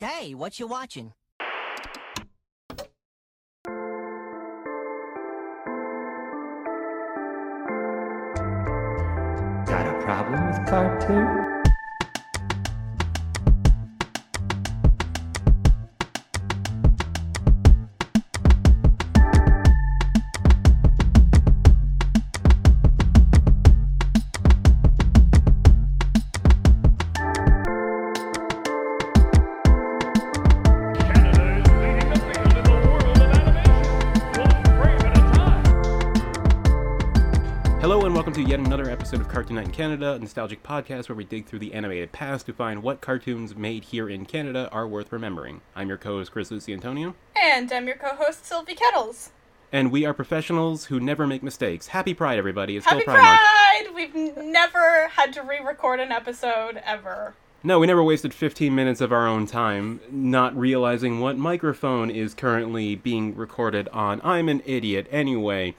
Hey, what you watching? Got a problem with cartoons? Cartoon Night in Canada, a nostalgic podcast where we dig through the animated past to find what cartoons made here in Canada are worth remembering. I'm your co-host Chris Lucy Antonio, And I'm your co-host Sylvie Kettles. and we are professionals who never make mistakes. Happy Pride, everybody! It's Happy still Pride, Month. Pride! We've never had to re-record an episode ever. No, we never wasted 15 minutes of our own time not realizing what microphone is currently being recorded on. I'm an idiot. Anyway,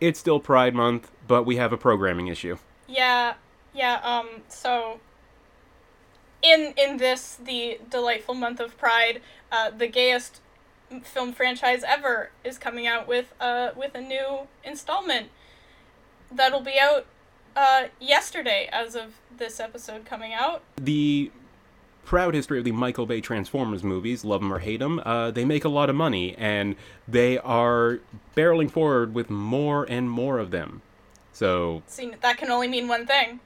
it's still Pride Month, but we have a programming issue. Yeah, yeah. Um. So, in in this the delightful month of Pride, uh, the gayest film franchise ever is coming out with uh with a new installment that'll be out uh yesterday as of this episode coming out. the proud history of the Michael Bay Transformers movies, love them or hate them, uh, they make a lot of money, and they are barreling forward with more and more of them. So See, that can only mean one thing.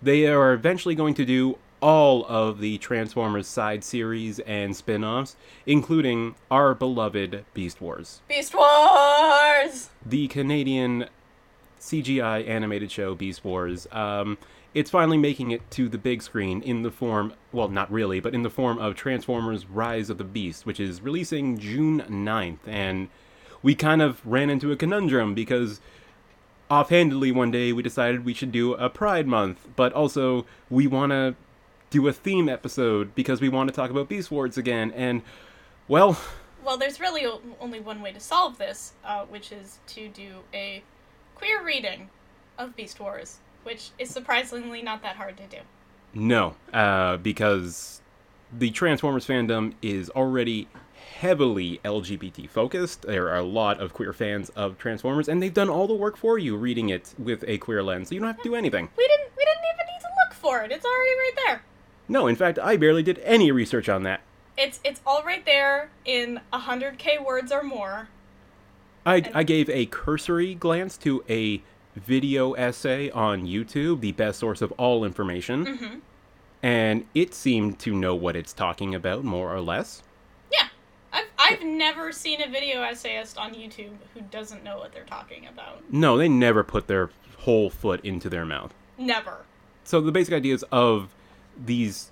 they are eventually going to do all of the Transformers side series and spin offs, including our beloved Beast Wars. Beast Wars. the Canadian CGI animated show Beast Wars. Um, it's finally making it to the big screen in the form, well, not really, but in the form of Transformers Rise of the Beast, which is releasing June 9th. And we kind of ran into a conundrum because offhandedly one day we decided we should do a Pride Month, but also we want to do a theme episode because we want to talk about Beast Wars again. And, well, Well, there's really o- only one way to solve this, uh, which is to do a queer reading of Beast Wars, which is surprisingly not that hard to do. No, uh, because the Transformers fandom is already heavily LGBT focused. There are a lot of queer fans of Transformers, and they've done all the work for you reading it with a queer lens, so you don't have to do anything. We didn't. We didn't even need to look for it. It's already right there. No, in fact, I barely did any research on that. It's it's all right there in hundred k words or more. I, I gave a cursory glance to a video essay on YouTube, the best source of all information, mm-hmm. and it seemed to know what it's talking about, more or less. I've I've never seen a video essayist on YouTube who doesn't know what they're talking about. No, they never put their whole foot into their mouth. Never. so the basic ideas of these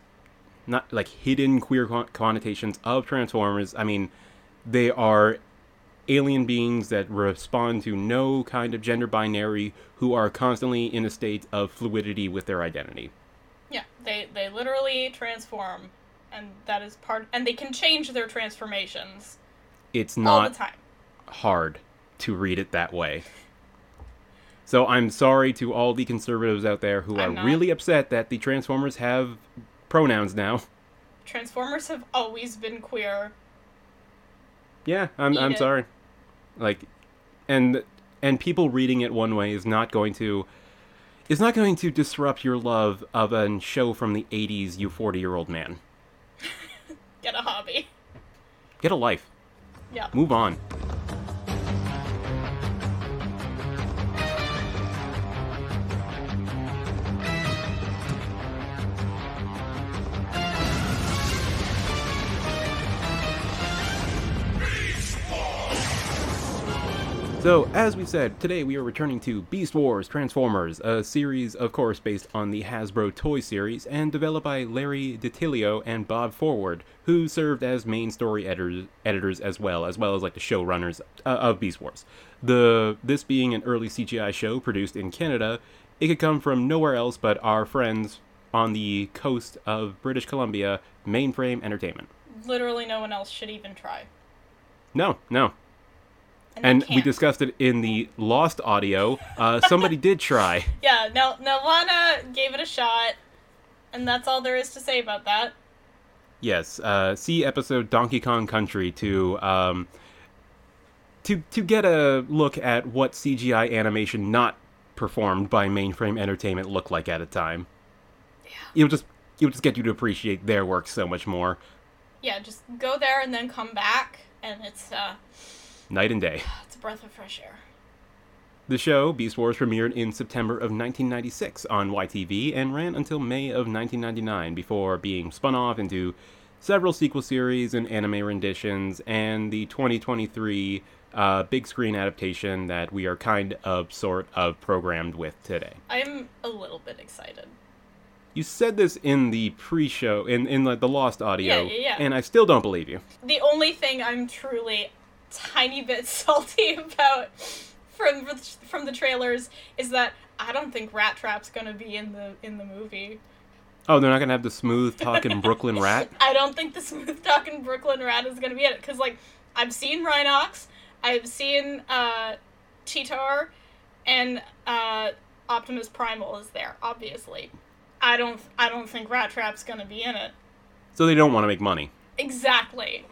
not like hidden queer connotations of transformers i mean they are alien beings that respond to no kind of gender binary who are constantly in a state of fluidity with their identity Yeah, they they literally transform, and that is part. And they can change their transformations it's all not the time. hard to read it that way so i'm sorry to all the conservatives out there who are I'm not. really upset that the transformers have pronouns now Transformers have always been queer. Yeah, I'm Eat I'm it. sorry. Like and and people reading it one way is not going to is not going to disrupt your love of a show from the 80s, you 40-year-old man. Get a hobby. Get a life. Yeah. Move on. So, as we said, today we are returning to Beast Wars Transformers, a series, of course, based on the Hasbro toy series and developed by Larry DiTillio and Bob Forward, who served as main story editors, editors as well, as well as like the showrunners uh, of Beast Wars. The this being an early CGI show produced in Canada, it could come from nowhere else but our friends on the coast of British Columbia, Mainframe Entertainment. Literally, no one else should even try. No, no, And, and we discussed it in the lost audio. Uh, somebody did try. Yeah, Nel- Nelvana gave it a shot, and that's all there is to say about that. Yes, uh, see episode Donkey Kong Country to um, to to get a look at what CGI animation not performed by Mainframe Entertainment looked like at a time. Yeah. It'll just it'll just get you to appreciate their work so much more. Yeah, just go there and then come back, and it's uh, Night and day. it's a breath of fresh air. The show, Beast Wars, premiered in September of 1996 on YTV and ran until May of 1999 before being spun off into several sequel series and anime renditions and the 2023 uh, big screen adaptation that we are kind of sort of programmed with today. I'm a little bit excited. You said this in the pre-show, in, in the, the Lost audio, Yeah, yeah, yeah. and I still don't believe you. The only thing I'm truly tiny bit salty about from from the trailers is that I don't think Rattrap's gonna be in the in the movie. Oh, they're not going to have the smooth talking Brooklyn Rat? I don't think the smooth talking Brooklyn Rat is gonna be in it because like I've seen Rhinox, I've seen uh, and uh, Optimus Primal is there. Obviously, I don't I don't think Rattrap's gonna be in it. So they don't want to make money. Exactly.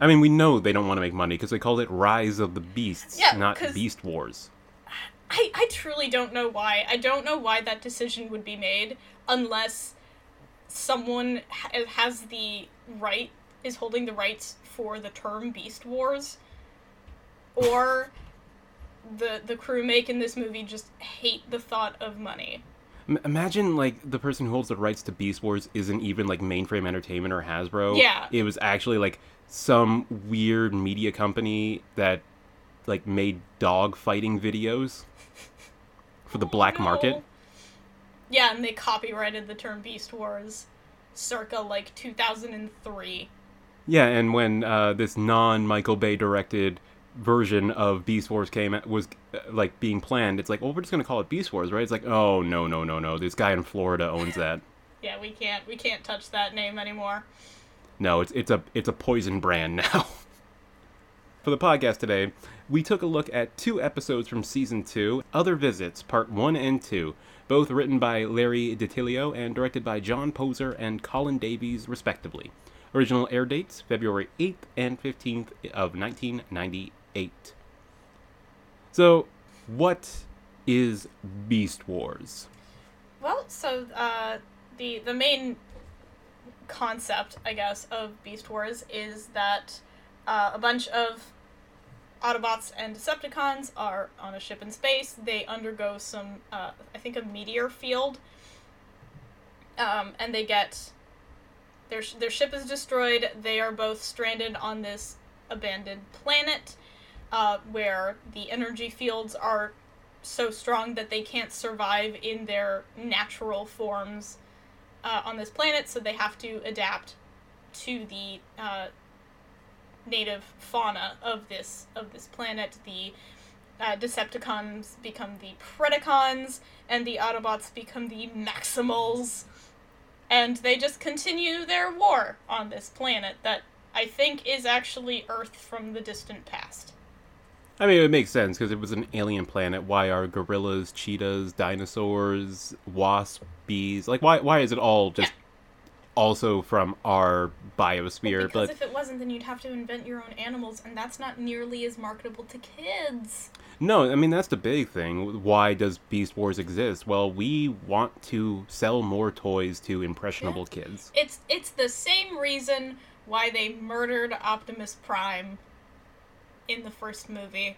I mean, we know they don't want to make money because they called it Rise of the Beasts, Yeah, not Beast Wars. I, I truly don't know why. I don't know why that decision would be made unless someone ha- has the right, is holding the rights for the term Beast Wars, or the the crew making this movie just hate the thought of money. M- imagine like the person who holds the rights to Beast Wars isn't even like Mainframe Entertainment or Hasbro. Yeah. It was actually like some weird media company that like made dog fighting videos for the black No. market. Yeah, and they copyrighted the term Beast Wars circa like 2003. Yeah, and when uh, this non Michael Bay directed version of Beast Wars came out, was uh, like being planned, it's like, well, we're just gonna call it Beast Wars, right? It's like, oh no, no, no, no, this guy in Florida owns that. Yeah, we can't we can't touch that name anymore. No, it's it's a it's a poison brand now. For the podcast today, we took a look at two episodes from season two, Other Visits, part one and two, both written by Larry DiTillio and directed by John Pozer and Colin Davies, respectively. Original air dates February 8th and 15th of 1998. So, what is Beast Wars? Well, so uh, the the main concept, I guess, of Beast Wars is that uh, a bunch of Autobots and Decepticons are on a ship in space. They undergo some, uh, I think, a meteor field, um, and they get their sh- their ship is destroyed. They are both stranded on this abandoned planet, uh, where the energy fields are so strong that they can't survive in their natural forms uh, on this planet, so they have to adapt to the uh, native fauna of this of this planet. The uh, Decepticons become the Predacons, and the Autobots become the Maximals, and they just continue their war on this planet that I think is actually Earth from the distant past. I mean, it makes sense because it was an alien planet. Why are gorillas, cheetahs, dinosaurs, wasps, bees? Like, why why is it all just also from our biosphere? Because but if it wasn't, then you'd have to invent your own animals, and that's not nearly as marketable to kids. no, I mean that's the big thing. Why does Beast Wars exist? Well, we want to sell more toys to impressionable kids. It's it's the same reason why they murdered Optimus Prime in the first movie.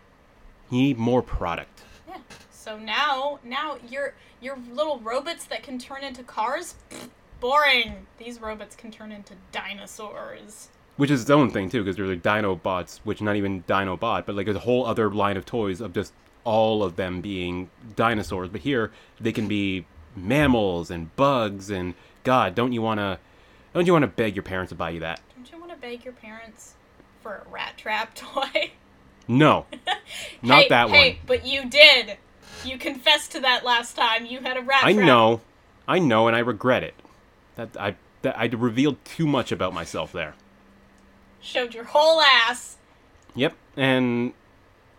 You need more product. Yeah. So now now your your little robots that can turn into cars, Pfft, boring. These robots can turn into dinosaurs. Which is its own thing too, because there's like Dinobots, which not even Dinobot, but like there's a whole other line of toys of just all of them being dinosaurs. But here they can be mammals and bugs and God, don't you wanna don't you wanna beg your parents to buy you that? Don't you want to beg your parents for a rat trap toy? No. Not hey, that hey, one. but you did. You confessed to that last time. You had a rat I trap. know. I know and I regret it. That I that I revealed too much about myself there. Showed your whole ass. Yep, and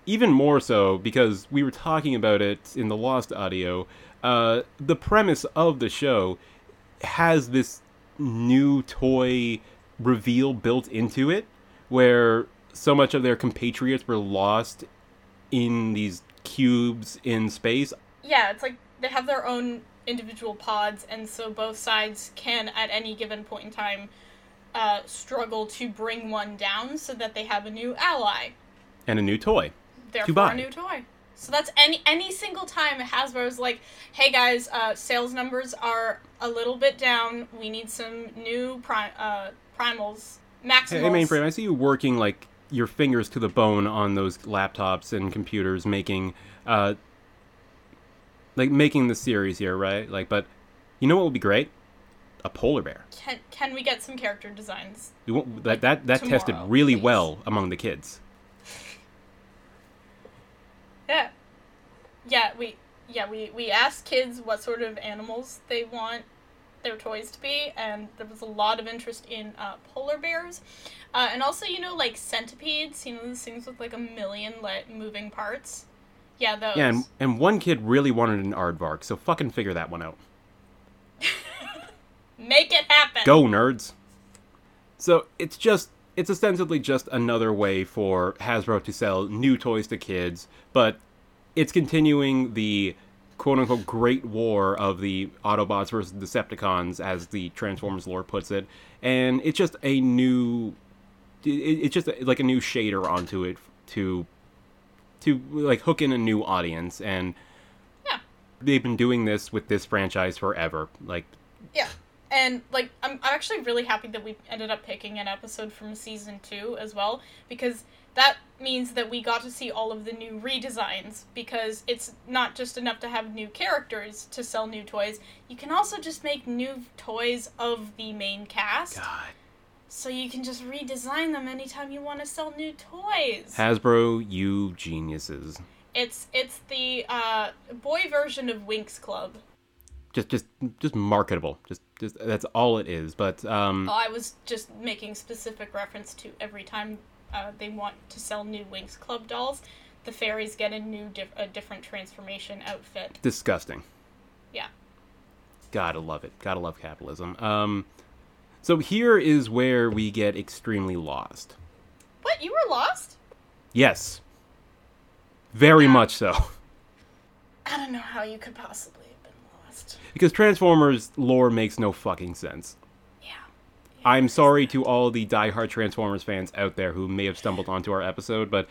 even more so because we were talking about it in the Lost audio. Uh, the premise of the show has this new toy reveal built into it where so much of their compatriots were lost in these cubes in space. Yeah, it's like they have their own individual pods, and so both sides can, at any given point in time, uh, struggle to bring one down so that they have a new ally. And a new toy. Therefore, buy. a new toy. So that's any any single time Hasbro's like, "Hey guys, uh, sales numbers are a little bit down. We need some new pri- uh, primals, maximals." Hey, mainframe, I see you working like your fingers to the bone on those laptops and computers, making, uh, like making the series here, right? Like, but you know what would be great? A polar bear. Can can we get some character designs? Won't, that that that tested really please. well among the kids. Yeah. Yeah, we yeah, we we asked kids what sort of animals they want their toys to be, and there was a lot of interest in uh, polar bears, uh, and also you know like centipedes, you know those things with like a million like moving parts. Yeah, those. Yeah, and, and one kid really wanted an aardvark, so fucking figure that one out. Make it happen. Go nerds. So it's just it's ostensibly just another way for Hasbro to sell new toys to kids, but it's continuing the quote unquote great war of the Autobots versus Decepticons, as the Transformers lore puts it, and it's just a new it, it's just like a new shader onto it to to like hook in a new audience and Yeah. they've been doing this with this franchise forever like Yeah. And like I'm I'm actually really happy that we ended up picking an episode from season 2 as well because that means that we got to see all of the new redesigns because it's not just enough to have new characters to sell new toys. You can also just make new toys of the main cast. god So you can just redesign them anytime you want to sell new toys. Hasbro, you geniuses. it's it's the uh, boy version of Winx Club. Just just just marketable. Just just that's all it is. But um Oh, I was just making specific reference to every time uh, they want to sell new Winx Club dolls, the fairies get a new, a different transformation outfit. disgusting. Yeah. Gotta love it. Gotta love capitalism. Um so here is where we get extremely lost. What? You were lost? Yes. Very much so. I don't know how you could possibly have been lost. Because Transformers lore makes no fucking sense. Yeah. I'm sorry to all the diehard Transformers fans out there who may have stumbled onto our episode, but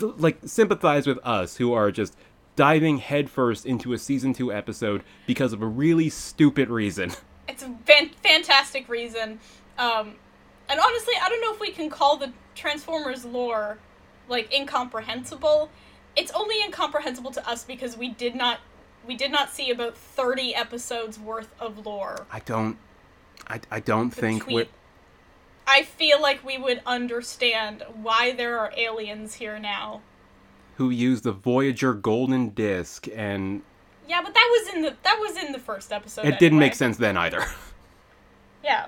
like sympathize with us who are just diving headfirst into a season 2 episode because of a really stupid reason. It's a fan- fantastic reason. Um, and honestly, I don't know if we can call the Transformers lore like incomprehensible. It's only incomprehensible to us because we did not we did not see about 30 episodes worth of lore. I don't I, I don't think we I feel like we would understand why there are aliens here now. who used the Voyager golden disc and Yeah, but that was in the that was in the first episode. it didn't make sense then either. Yeah,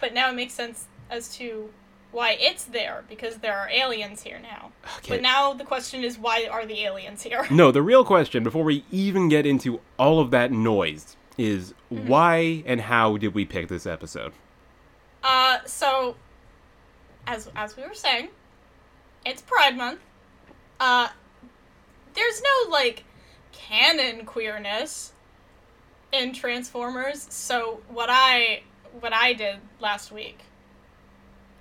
but now it makes sense as to why it's there because there are aliens here now. Okay. But now the question is why are the aliens here? No, the real question before we even get into all of that noise is Mm-hmm. why and how did we pick this episode? Uh, so as as we were saying, it's Pride Month. Uh, there's no like canon queerness in Transformers. So what I what I did last week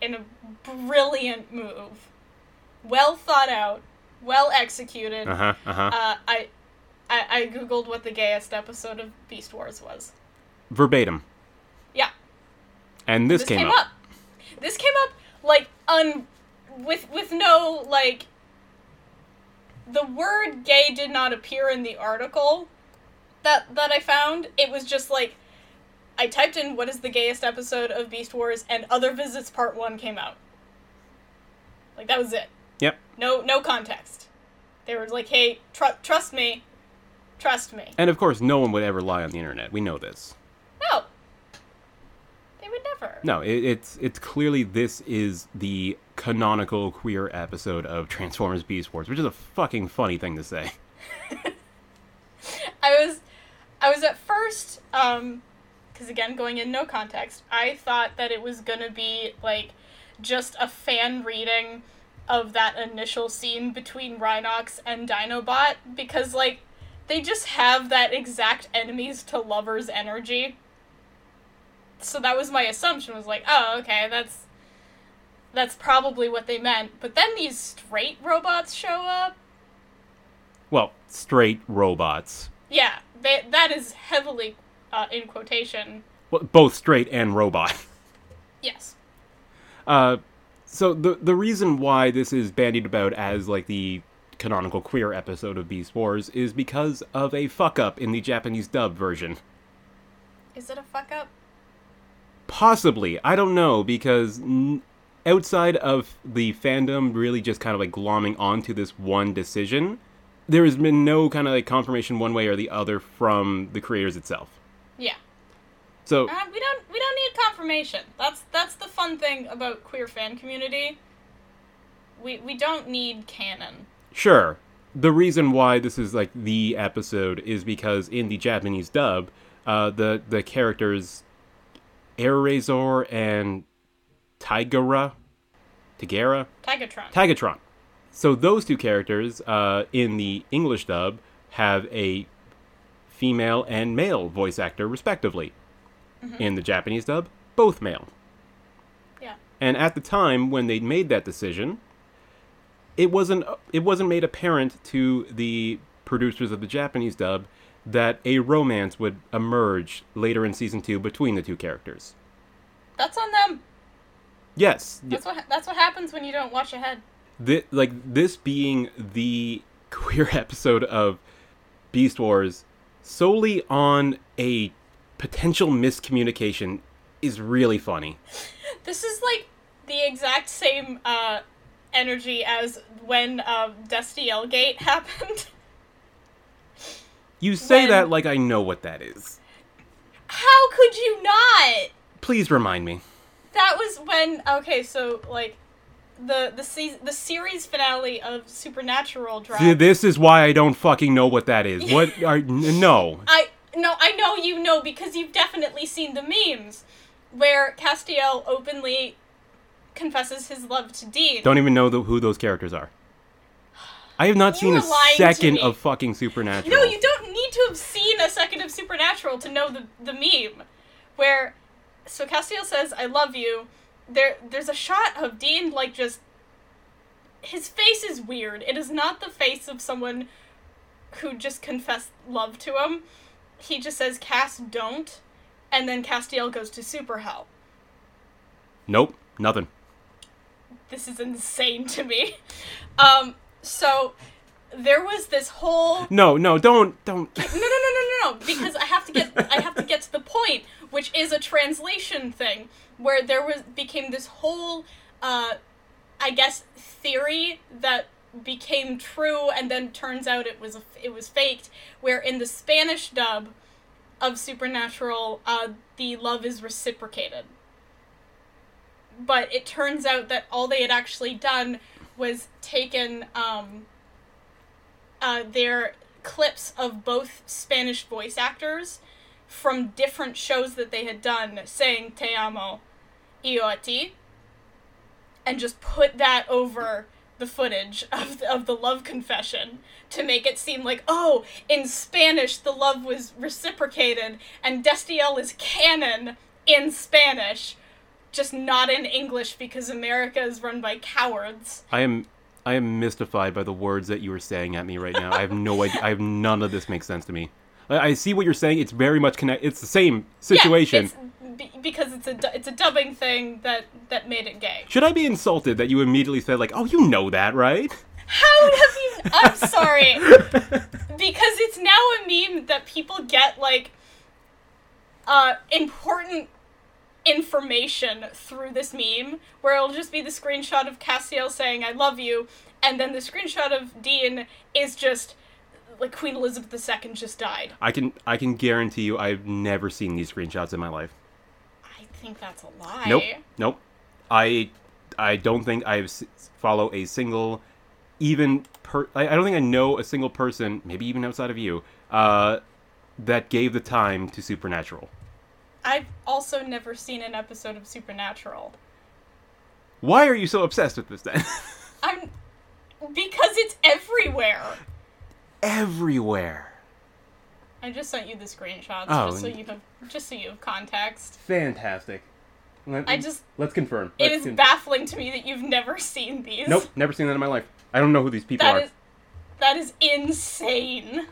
in a brilliant move, well thought out, well executed. Uh-huh, uh-huh. Uh, I, I I googled what the gayest episode of Beast Wars was. Verbatim. Yeah, And this, this came, came up. up. This came up like un with with no like the word gay did not appear in the article that that I found. It was just like I typed in what is the gayest episode of Beast Wars and Other Visits Part 1 came out. Like that was it. Yep. No no context. They were like, "Hey, tr- trust me. Trust me." And of course, no one would ever lie on the internet. We know this. No. They would never. No, it, it's it's clearly this is the canonical queer episode of Transformers Beast Wars, which is a fucking funny thing to say. I was I was at first um because again, going in no context, I thought that it was gonna be like just a fan reading of that initial scene between Rhinox and Dinobot because like they just have that exact enemies to lovers energy. So that was my assumption was like, oh, okay, that's that's probably what they meant. But then these straight robots show up. Well, straight robots. Yeah, they, that is heavily uh, in quotation. Well, both straight and robot. Yes. Uh, so the the reason why this is bandied about as like the canonical queer episode of Beast Wars is because of a fuck up in the Japanese dub version. Is it a fuck up? Possibly, I don't know because n- outside of the fandom really just kind of like glomming onto this one decision, there has been no kind of like confirmation one way or the other from the creators itself. So Uh, we don't we don't need confirmation. That's that's the fun thing about queer fan community. We we don't need canon. Sure. The reason why this is like the episode is because in the Japanese dub, uh, the the characters Air and Tigera, Tigera, Tigatron. Tigatron. So those two characters uh, in the English dub have a female and male voice actor respectively. Mm-hmm. In the Japanese dub, both male. yeah. And at the time when they made that decision, it wasn't it wasn't made apparent to the producers of the Japanese dub that a romance would emerge later in season 2 between the two characters. That's on them. Yes, That's what that's what happens when you don't watch ahead. thi- like this being the queer episode of Beast Wars solely on a potential miscommunication is really funny. This is like the exact same uh, energy as when uh, Destiel Gate happened. You say When- that like I know what that is. How could you not? Please remind me. That was when okay, so like the the se- the series finale of Supernatural dropped. Th- This is why I don't fucking know what that is. What are no? I no, I know you know because you've definitely seen the memes where Castiel openly confesses his love to Dean. Don't even know the, who those characters are. I have not You seen a are lying to second of fucking Supernatural. No, you don't need to have seen a second of Supernatural to know the the meme, where so Castiel says "I love you." There, there's a shot of Dean like just his face is weird. It is not the face of someone who just confessed love to him. He just says Cass don't, and then Castiel goes to super hell. Nope, nothing. This is insane to me. Um, so there was this whole No, no, don't, don't. no no no no no no because i have to get i have to get to the point which is a translation thing where there was became this whole uh i guess theory that became true and then turns out it was it was faked where in the spanish dub of supernatural uh the love is reciprocated. But it turns out that all they had actually done was taken um uh, their clips of both Spanish voice actors from different shows that they had done saying Te amo, io a ti, and just put that over the footage of the, of the love confession to make it seem like, oh, in Spanish the love was reciprocated and Destiel is canon in Spanish, just not in English because America is run by cowards. I am, I am mystified by the words that you are saying at me right now. I have no idea. I have none of this makes sense to me. I, I see what you're saying. It's very much connect. It's the same situation. Yeah, be- because it's a it's a dubbing thing that that made it gay. Should I be insulted that you immediately said like, "Oh, you know that, right?" How have you? I'm sorry. because it's now a meme that people get like uh important information through this meme where it'll just be the screenshot of Castiel saying I love you and then the screenshot of Dean is just like Queen Elizabeth II just died. I can, I can guarantee you, I've never seen these screenshots in my life. I think that's a lie. Nope, nope. I, I don't think I follow a single, even per. I, I don't think I know a single person, maybe even outside of you, uh, that gave the time to Supernatural. I've also never seen an episode of Supernatural. Why are you so obsessed with this then? I'm because it's everywhere. Everywhere. I just sent you the screenshots Oh, just so you have just so you have context. Fantastic. Let, I just let's confirm. it Let's is con- baffling to me that you've never seen these. Nope, never seen that in my life. I don't know who these people That are. is that is insane.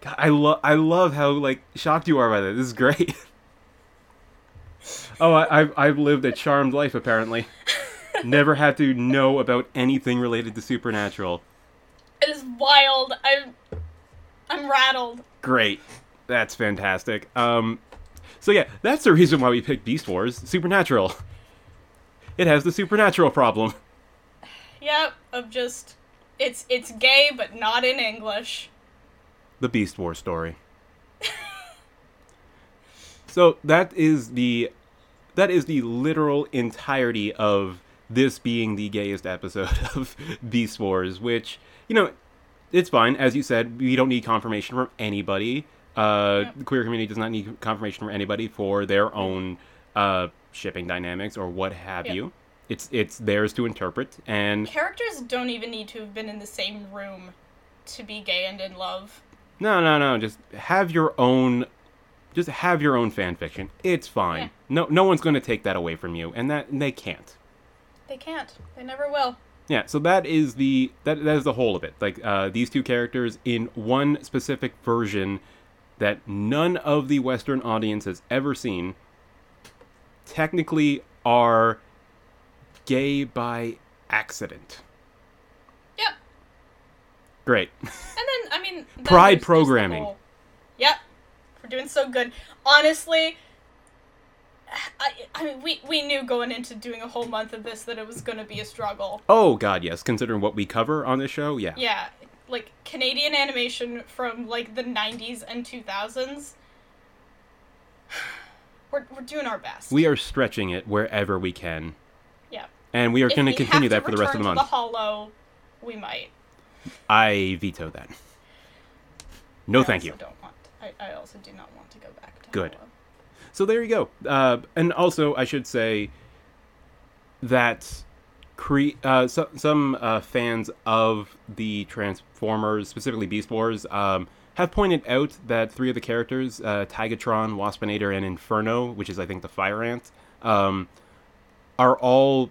God, I love I love how like shocked you are by that. This is great. oh, I, I've I've lived a charmed life apparently. Never had to know about anything related to supernatural. It is wild. I'm I'm rattled. Great, that's fantastic. Um, so yeah, that's the reason why we picked Beast Wars. Supernatural. It has the supernatural problem. Yep, of just it's it's gay but not in English. the Beast Wars story. so that is the that is the literal entirety of this being the gayest episode of Beast Wars, which you know it's fine. As you said, we don't need confirmation from anybody. Uh. The queer community does not need confirmation from anybody for their own uh, shipping dynamics or what have you. It's it's theirs to interpret, and Characters don't even need to have been in the same room to be gay and in love. No, no, no. Just have your own. Just have your own fan fiction. It's fine. Yeah. No, no one's going to take that away from you, and that they can't. They can't. They never will. Yeah. So that is the that that is the whole of it. Like uh, these two characters in one specific version that none of the Western audience has ever seen. Technically, are gay by accident. Yep. Great. And then I mean then Pride just the programming. whole- Yep. We're doing so good. Honestly, I, I mean we we knew going into doing a whole month of this that it was going to be a struggle. oh God, yes. Considering what we cover on this show, yeah. Yeah, like Canadian animation from like the 90s and 2000s. We're we're doing our best. We are stretching it wherever we can. yeah. And we are going to continue that for the rest of the to month. The Hollow, we might. I veto that. No, I thank you. Don't want. I, I also do not want to go back to Good. Hollow. So there you go. Uh, and also, I should say that cre- uh, so- some uh, fans of the Transformers, specifically Beast Wars, um, have pointed out that three of the characters, uh, Tigatron, Waspinator, and Inferno, which is I think the Fire Ant, um, are all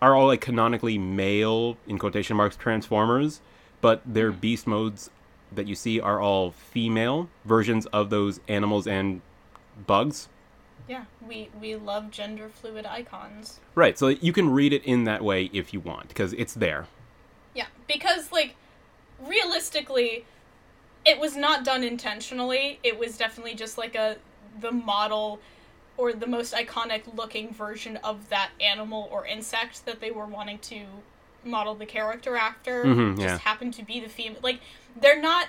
are all like canonically male in quotation marks Transformers, but their beast modes that you see are all female versions of those animals and bugs. Yeah, we we love gender fluid icons. Right, so you can read it in that way if you want, because it's there. Yeah, because like realistically, it was not done intentionally. It was definitely just like a the model or the most iconic looking version of that animal or insect that they were wanting to model the character after. Mhm, just yeah. happened to be the female. Like they're not.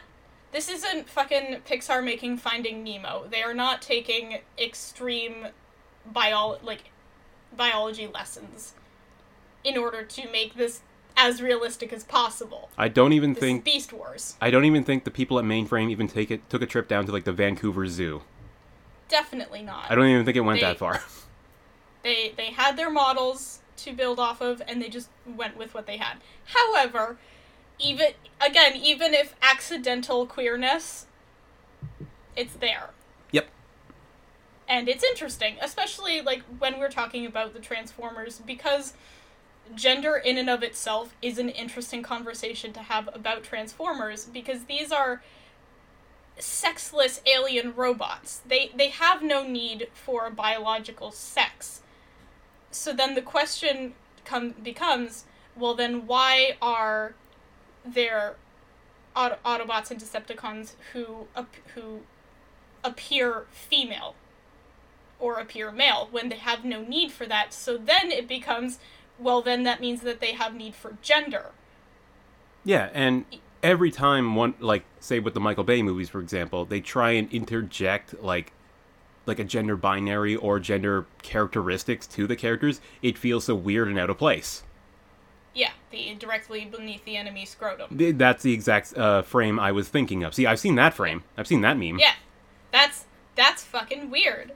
This isn't fucking Pixar making Finding Nemo. They are not taking extreme bio like biology lessons in order to make this as realistic as possible. I don't even This think Beast Wars. I don't even think the people at Mainframe even take it took a trip down to like the Vancouver Zoo. Definitely not. I don't even think it went They- that far. They they had their models to build off of and they just went with what they had. However, even again, even if accidental queerness it's there. Yep. And it's interesting, especially like when we're talking about the Transformers because gender in and of itself is an interesting conversation to have about Transformers because these are sexless alien robots. They they have no need for biological sex. So then the question come becomes, well then why are there Aut- Autobots and Decepticons who ap- who appear female or appear male when they have no need for that? So then it becomes, well then that means that they have need for gender. Yeah, and every time one like say with the Michael Bay movies for example, they try and interject like like a gender binary or gender characteristics to the characters, it feels so weird and out of place. Yeah, the directly beneath the enemy scrotum. That's the exact uh, frame I was thinking of. See, I've seen that frame. I've seen that meme. Yeah, that's that's fucking weird.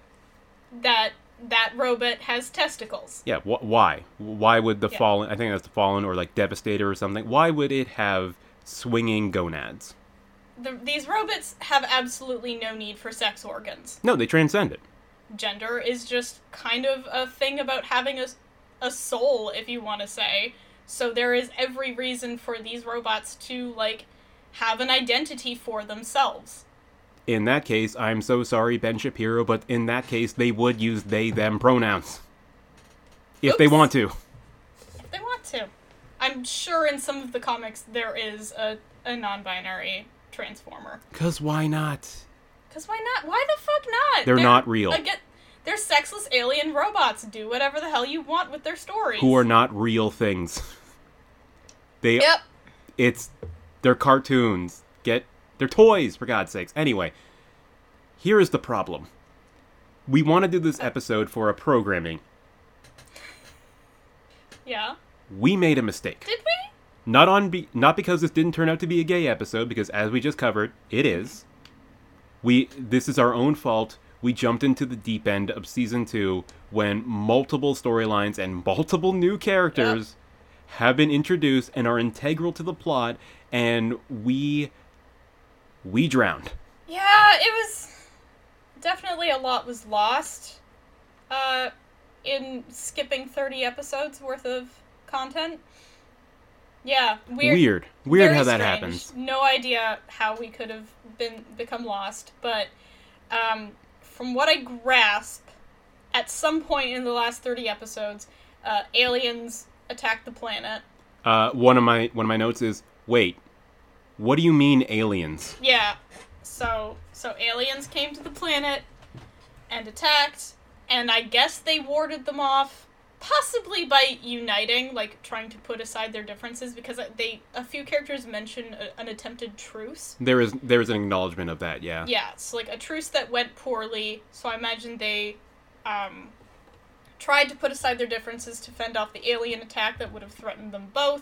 That that robot has testicles. Yeah, wh- why? Why would the Yeah. fallen? I think that's the fallen or like devastator or something. Why would it have swinging gonads? The, these robots have absolutely no need for sex organs. No, they transcend it. Gender is just kind of a thing about having a, a soul, if you want to say. So there is every reason for these robots to, like, have an identity for themselves. In that case, I'm so sorry, Ben Shapiro, but in that case, they would use they them pronouns if they want to. If they want to. I'm sure in some of the comics there is a, a non binary transformer. Cause why not? Because why not? Why the fuck not? They're not real. Again, they're sexless alien robots. Do whatever the hell you want with their stories. Who are not real things. They Yep. it's they're cartoons. Get they're toys for God's sakes. Anyway, here is the problem. We want to do this episode for a programming. Yeah. We made a mistake. Did we? Not on be- not because this didn't turn out to be a gay episode because as we just covered, it is. We this is our own fault. We jumped into the deep end of season 2 when multiple storylines and multiple new characters have been introduced and are integral to the plot and we we drowned. Yeah, it was definitely a lot was lost. Uh, in skipping thirty episodes worth of content. Yeah, weird. Weird. Weird how that strange. happens. No idea how we could have been become lost, but um, from what I grasp, at some point in the last thirty episodes, uh, aliens attacked the planet. Uh, one of my one of my notes is wait. What do you mean aliens? Yeah. So so aliens came to the planet and attacked, and I guess they warded them off, possibly by uniting, like trying to put aside their differences, because they a few characters mention a, an attempted truce. There is there is an acknowledgement of that, yeah. Yeah, it's like a truce that went poorly. So I imagine they um, tried to put aside their differences to fend off the alien attack that would have threatened them both.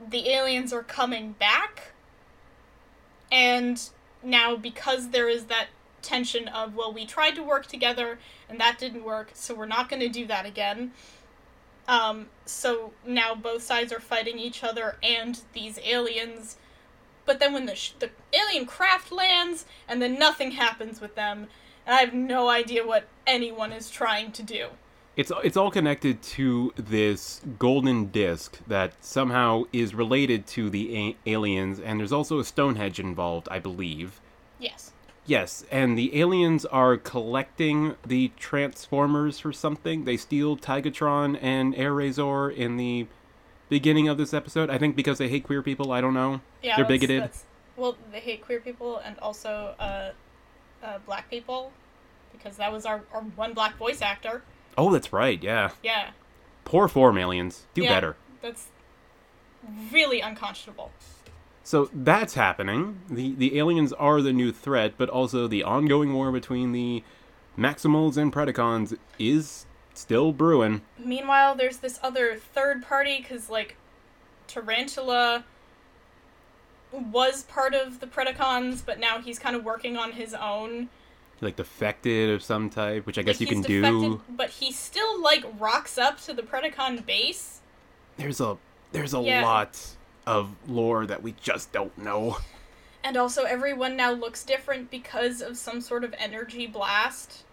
The aliens are coming back, and now because there is that tension of well, we tried to work together and that didn't work, so we're not going to do that again. Um, so now both sides are fighting each other and these aliens. But then when the sh- the alien craft lands, and then nothing happens with them, and I have no idea what anyone is trying to do. It's it's all connected to this golden disc that somehow is related to the a- aliens, and there's also a Stonehenge involved, I believe. Yes. Yes, and the aliens are collecting the Transformers for something. They steal Tigatron and Airazor in the beginning of this episode. I think because they hate queer people. I don't know. Yeah. They're that's- bigoted. that's- well, they hate queer people and also uh, uh, black people, because that was our, our one black voice actor. Oh, that's right. Yeah. Yeah. Poor form aliens. Do Yeah. better. That's really unconscionable. So that's happening. The the aliens are the new threat, but also the ongoing war between the Maximals and Predacons is still brewing. Meanwhile, there's this other third party because like Tarantula was part of the Predacons, but now he's kind of working on his own. Like defected of some type, which I guess Like, you can do. but he still like rocks up to the Predacon base. There's a there's a Yeah. lot of lore that we just don't know. And also, everyone now looks different because of some sort of energy blast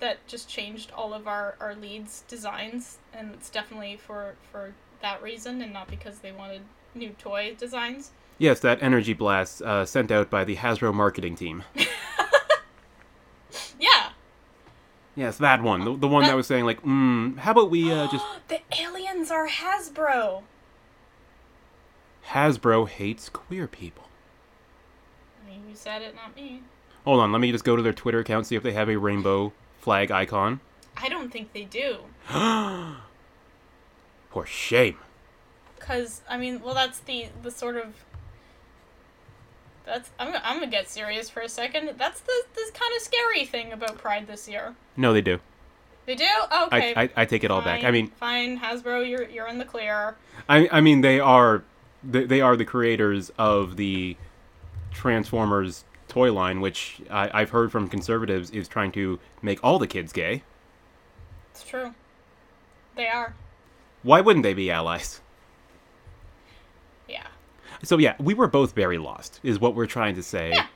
that just changed all of our, our leads' designs. And it's definitely for, for that reason and not because they wanted new toy designs. Yes, that energy blast uh, sent out by the Hasbro marketing team. Yeah! Yes, that one. The, the one that was saying like, mm, how about we uh, just the aliens are Hasbro! Hasbro hates queer people. I mean, you said it, not me. Hold on, let me just go to their Twitter account see if they have a rainbow flag icon. I don't think they do. For shame. Because, I mean, well, that's the, the sort of. That's I'm, I'm gonna get serious for a second. That's the this kind of scary thing about Pride this year. No, they do. They do? Okay. I, I, I take it all back. I mean, fine, Hasbro, you're you're in the clear. I, I mean, they are they, they are the creators of the Transformers toy line, which I, I've heard from conservatives is trying to make all the kids gay. It's true. They are. Why wouldn't they be allies? So yeah, we were both very lost, is what we're trying to say. Yeah.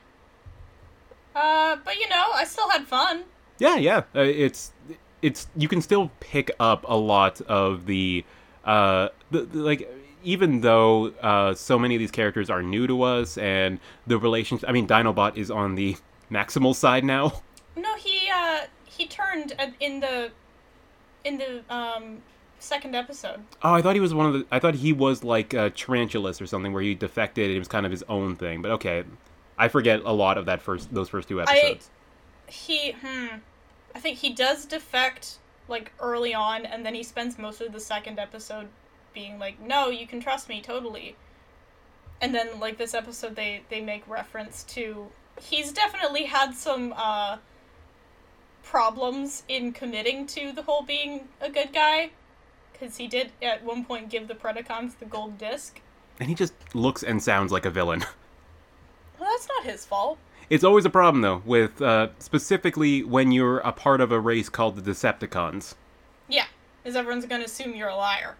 Uh, but you know, I still had fun. Yeah, yeah. Uh, it's it's you can still pick up a lot of the uh the, the- like even though uh so many of these characters are new to us and the relationship I mean Dinobot is on the maximal side now. No, he uh he turned in the in the um second episode. Oh, I thought he was one of the I thought he was like uh, Tarantulas or something where he defected and it was kind of his own thing. But okay. I forget a lot of that first those first two episodes. He hmm I think he does defect like early on and then he spends most of the second episode being like, "No, you can trust me totally." And then like this episode they they make reference to he's definitely had some uh problems in committing to the whole being a good guy cuz he did at one point give the Predacons the gold disc. And he just looks and sounds like a villain. Well, that's not his fault. It's always a problem though, with uh, specifically when you're a part of a race called the Decepticons. Yeah, is everyone's going to assume you're a liar.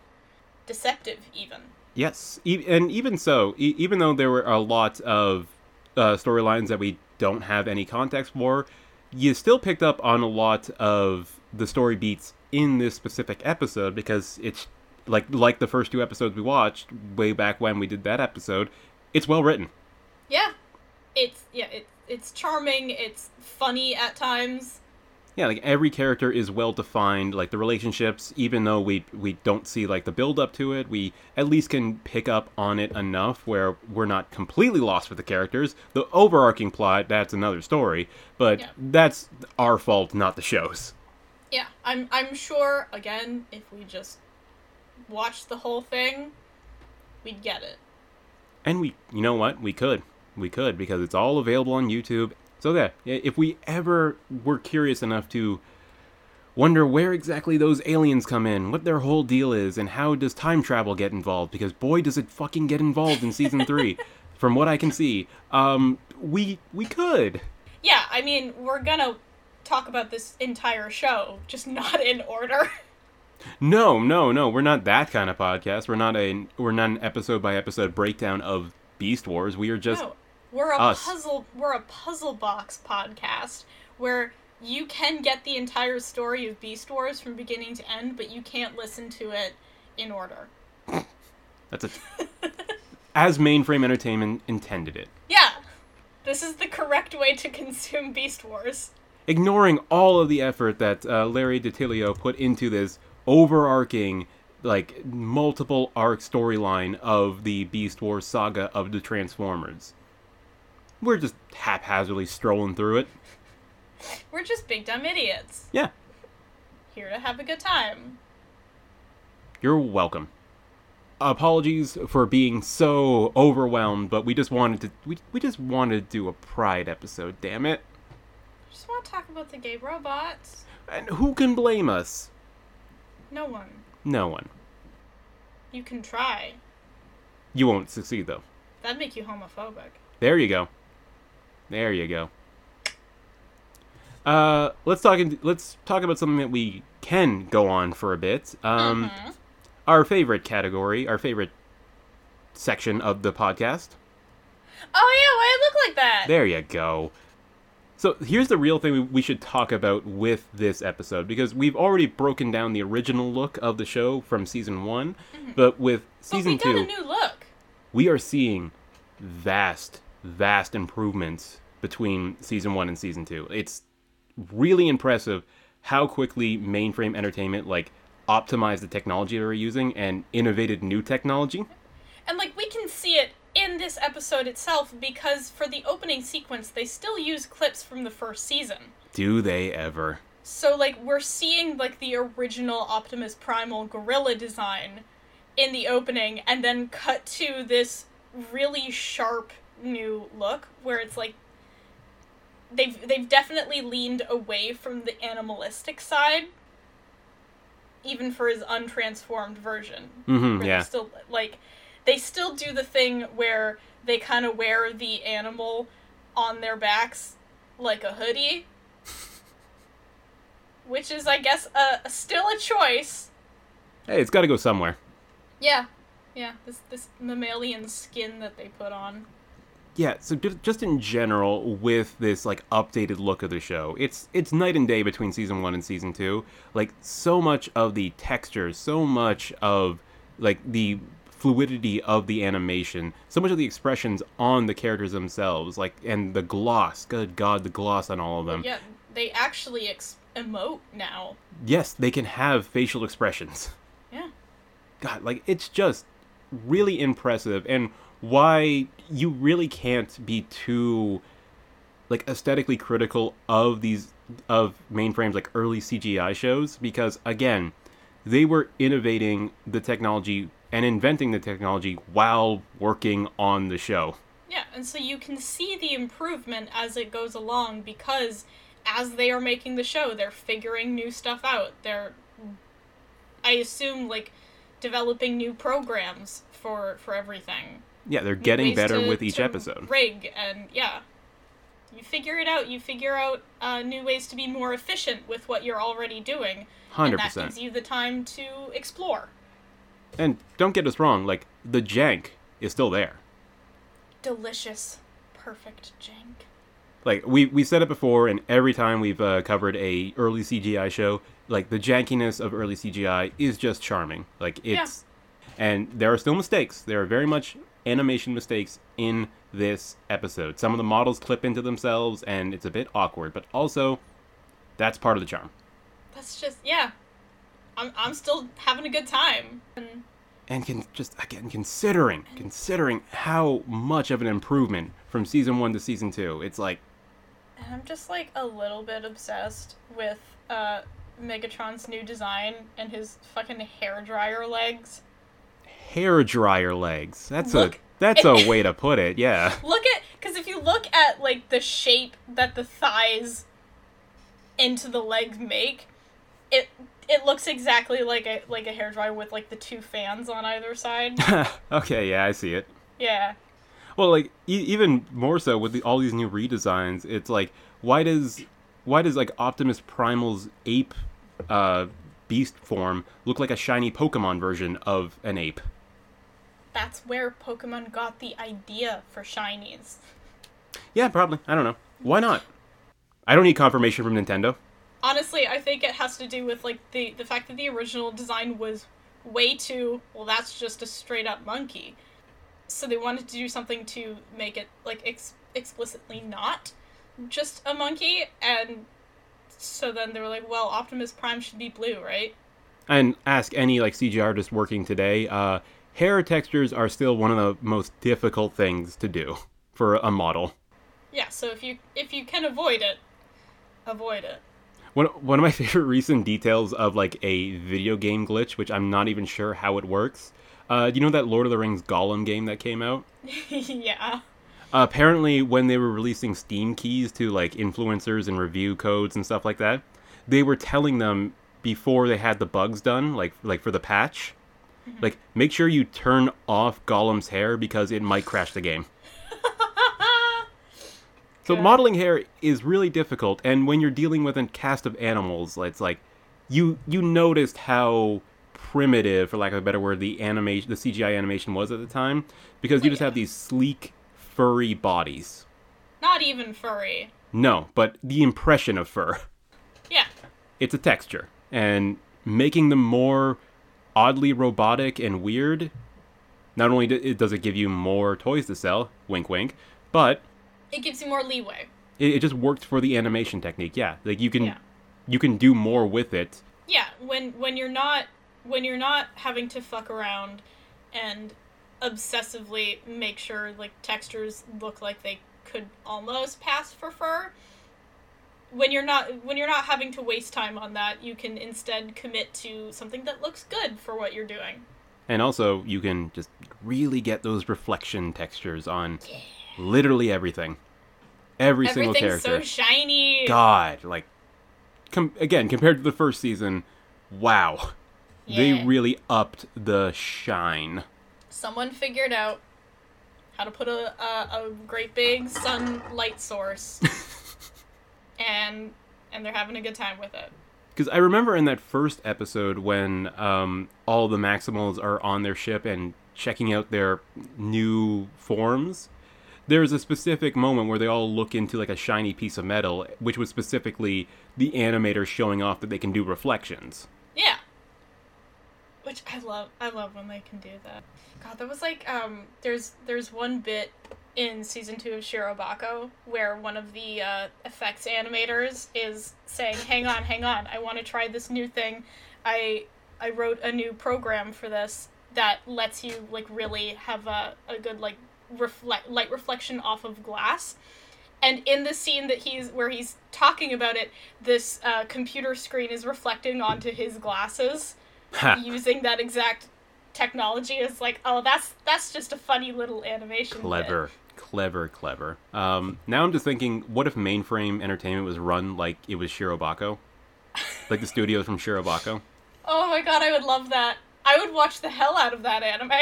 Deceptive even. Yes, e- and even so, e- even though there were a lot of uh, storylines that we don't have any context for, you still picked up on a lot of the story beats in this specific episode because it's like like the first two episodes we watched way back when we did that episode. It's well written. Yeah. It's yeah, it, it's charming, it's funny at times. Yeah, like every character is well defined. Like the relationships, even though we we don't see like the build up to it, we at least can pick up on it enough where we're not completely lost with the characters. The overarching plot, that's another story, but Yeah. that's our fault, not the show's. Yeah, I'm I'm sure again if we just watched the whole thing, we'd get it. And we, you know what? We could. We could because it's all available on YouTube. So yeah, if we ever were curious enough to wonder where exactly those aliens come in, what their whole deal is, and how does time travel get involved, because boy does it fucking get involved in season three, from what I can see. Um, we we could. Yeah, I mean, we're gonna talk about this entire show, just not in order. No, no, no. We're not that kind of podcast. We're not a we're not an episode by episode breakdown of Beast Wars. We are just no, we're a us. puzzle. We're a puzzle box podcast where you can get the entire story of Beast Wars from beginning to end, but you can't listen to it in order. that's a as mainframe entertainment intended it. Yeah, this is the correct way to consume Beast Wars. Ignoring all of the effort that uh, Larry DiTillio put into this overarching, like multiple arc storyline of the Beast Wars saga of the Transformers. We're just haphazardly strolling through it. We're just big dumb idiots Yeah, here to have a good time. you're welcome. Apologies for being so overwhelmed, but we just wanted to we, we just wanted to do a pride episode, damn it. Just want to talk about the gay robots. And who can blame us? No one. No one. You can try. You won't succeed though. That'd make you homophobic. There you go. There you go. Uh, let's talk. In, let's talk about something that we can go on for a bit. Um, Mhm. our favorite category, our favorite section of the podcast. Oh yeah, why it look like that? There you go. So here's the real thing we- should talk about with this episode because we've already broken down the original look of the show from season one, mm-hmm. but with but season we got two, a new look. we are seeing vast, vast improvements between season one and season two. It's really impressive how quickly mainframe entertainment like optimized the technology they were using and innovated new technology. And like we can see it in this episode itself because for the opening sequence they still use clips from the first season. Do they ever? So like we're seeing like the original Optimus Primal gorilla design in the opening and then cut to this really sharp new look where it's like they've they've definitely leaned away from the animalistic side even for his untransformed version. Mhm, where yeah. Still like they still do the thing where they kind of wear the animal on their backs like a hoodie. Which is, I guess, a, still a choice. Hey, it's got to go somewhere. Yeah. Yeah, this this mammalian skin that they put on. Yeah, so ju- just in general, with this like updated look of the show, it's it's night and day between season one and season two. Like so much of the texture, so much of like the fluidity of the animation, so much of the expressions on the characters themselves, like and the gloss. Good God, the gloss on all of them. Yeah, they actually ex- emote now. Yes, they can have facial expressions. Yeah. God, like it's just really impressive and why you really can't be too like aesthetically critical of these of mainframes like early CGI shows because again, they were innovating the technology and inventing the technology while working on the show. Yeah, and so you can see the improvement as it goes along because as they are making the show, they're figuring new stuff out. They're I assume like developing new programs for for everything. Yeah, they're getting better to- with each episode. Rig and yeah. You figure it out. You figure out uh, new ways to be more efficient with what you're already doing. Hundred And that gives you the time to explore. And don't get us wrong, like the jank is still there. Delicious, perfect jank. like we we said it before and every time we've uh, covered a early cgi show like the jankiness of early cgi is just charming like it's and there are still mistakes there are very much animation mistakes in this episode some of the models clip into themselves and it's a bit awkward but also that's part of the charm That's just yeah. I'm I'm still having a good time. And and can just again considering considering how much of an improvement from season one to season two it's like And I'm just like a little bit obsessed with uh, Megatron's new design and his fucking hair dryer legs. hair dryer legs that's Look- a that's a way to put it yeah Look at because if you look at like the shape that the thighs into the legs make, it it looks exactly like a like a hair dryer with like the two fans on either side. okay, yeah, I see it. yeah. Well, like e- even more so with the, all these new redesigns, it's like why does why does like Optimus Primal's ape uh, beast form look like a shiny Pokemon version of an ape? That's where Pokemon got the idea for shinies. Yeah, probably. I don't know. Why not? I don't need confirmation from Nintendo. Honestly, I think it has to do with like the the fact that the original design was way too well. That's just a straight up monkey. So they wanted to do something to make it like ex- explicitly not just a monkey, and so then they were like, well, Optimus Prime should be blue, right? And ask any like CG artist working today. Uh, hair textures are still one of the most difficult things to do for a model. Yeah. So if you if you can avoid it, avoid it. One, one of my favorite recent details of like a video game glitch, which I'm not even sure how it works. Uh, do you know that Lord of the Rings Gollum game that came out? yeah. Uh, apparently, when they were releasing Steam keys to like influencers and review codes and stuff like that, they were telling them before they had the bugs done, like like for the patch, like make sure you turn off Gollum's hair because it might crash the game. So Good. modeling hair is really difficult, and when you're dealing with a cast of animals, it's like you you noticed how primitive, for lack of a better word, the animation, the CGI animation was at the time, because you just have these sleek, furry bodies. Not even furry. No, but the impression of fur. Yeah. It's a texture, and making them more oddly robotic and weird. Not only does it give you more toys to sell, wink wink, but It gives you more leeway. it, it just worked for the animation technique. Yeah, like you can Yeah. you can do more with it. yeah when when you're not when you're not having to fuck around and obsessively make sure like textures look like they could almost pass for fur when you're not when you're not having to waste time on that you can instead commit to something that looks good for what you're doing And also, you can just really get those reflection textures on literally everything. Every single character. so shiny God, like, com- again, compared to the first season, wow. They really upped the shine. someone figured out how to put a a, a great big sunlight source, and and they're having a good time with it. Because I remember in that first episode when um, all the Maximals are on their ship and checking out their new forms, there's a specific moment where they all look into like a shiny piece of metal, which was specifically the animator showing off that they can do reflections. Yeah. Which I love. I love when they can do that. God, that was like um. There's there's one bit in season two of Shirobako where one of the uh, effects animators is saying, "Hang on, hang on. I want to try this new thing. I I wrote a new program for this that lets you like really have a, a good like reflect light reflection off of glass." And in the scene that he's where he's talking about it, this uh, computer screen is reflecting onto his glasses using that exact technology is like, oh, that's that's just a funny little animation. bit. Clever, clever, clever. Um, now I'm just thinking, what if Mainframe Entertainment was run like it was Shirobako, like the studios from Shirobako? Oh my god, I would love that. I would watch the hell out of that anime.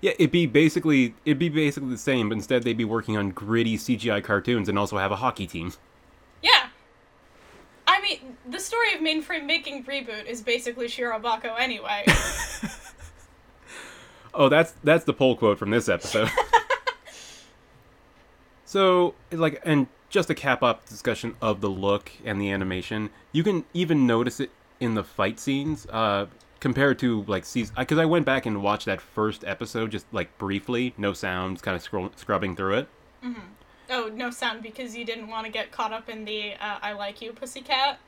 Yeah, it'd be basically it'd be basically the same, but instead they'd be working on gritty CGI cartoons and also have a hockey team. yeah. I mean, the story of mainframe making reboot is basically Shirobako anyway. Oh, that's that's the poll quote from this episode. so, like, and just to cap up the discussion of the look and the animation, you can even notice it in the fight scenes. Uh, compared to like season, because I went back and watched that first episode just like briefly, no sounds, kind of scroll, scrubbing through it. oh, no sound because you didn't want to get caught up in the uh, I like you, pussycat.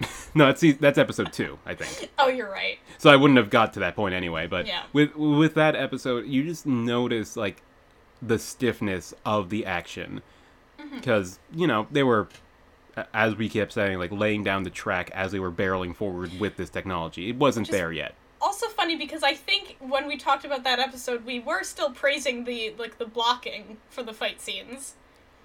No, that's that's episode two, I think. Oh, you're right. so I wouldn't have got to that point anyway. But Yeah. with with that episode, you just notice like the stiffness of the action Mm-hmm. because you know they were, as we kept saying, like laying down the track as they were barreling forward with this technology. It wasn't there yet. also funny because I think when we talked about that episode, we were still praising the like the blocking for the fight scenes.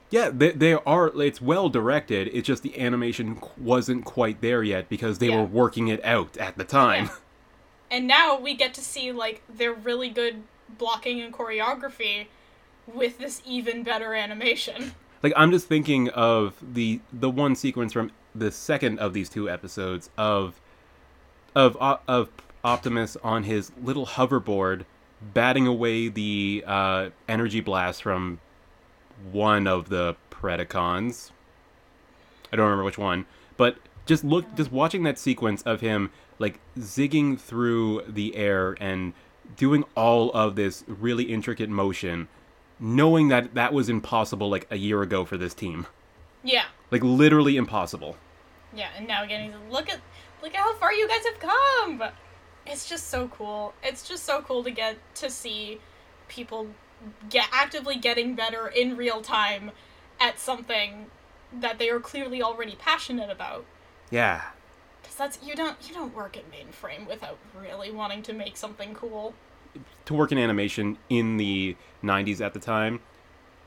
Yeah, they, they are. It's well directed. It's just the animation wasn't quite there yet because they Yeah. were working it out at the time. Yeah. And now we get to see like their really good blocking and choreography with this even better animation. Like I'm just thinking of the the one sequence from the second of these two episodes of of of Optimus on his little hoverboard batting away the uh, energy blast from one of the Predacons. I don't remember which one, but just look, just watching that sequence of him like zigging through the air and doing all of this really intricate motion, knowing that that was impossible like a year ago for this team, Yeah. like literally impossible. Yeah, and now again he's look at look at how far you guys have come. It's just so cool. It's just so cool to get to see people get actively getting better in real time at something that they are clearly already passionate about. Yeah, Cuz that's you don't you don't work at mainframe without really wanting to make something cool. To work in animation in the 90s at the time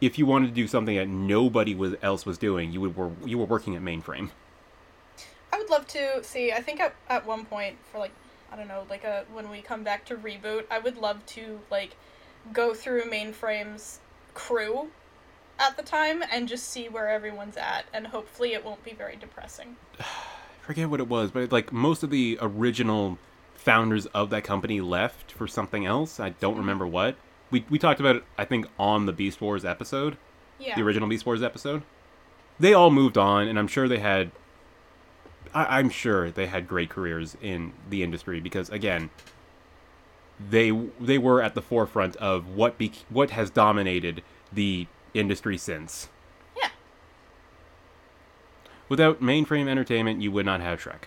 if you wanted to do something that nobody was else was doing you would were you were working at mainframe I would love to see. I think at, at one point for like I don't know, like a when we come back to reboot, I would love to like go through mainframe's crew at the time and just see where everyone's at and hopefully it won't be very depressing. I forget what it was but like most of the original founders of that company left for something else. I don't mm-hmm. remember what. We, we talked about it i think on the beast wars episode. Yeah. the original beast wars episode. They all moved on and i'm sure they had I, i'm sure they had great careers in the industry because again they they were at the forefront of what be, what has dominated the industry since. Yeah. without mainframe entertainment you would not have shrek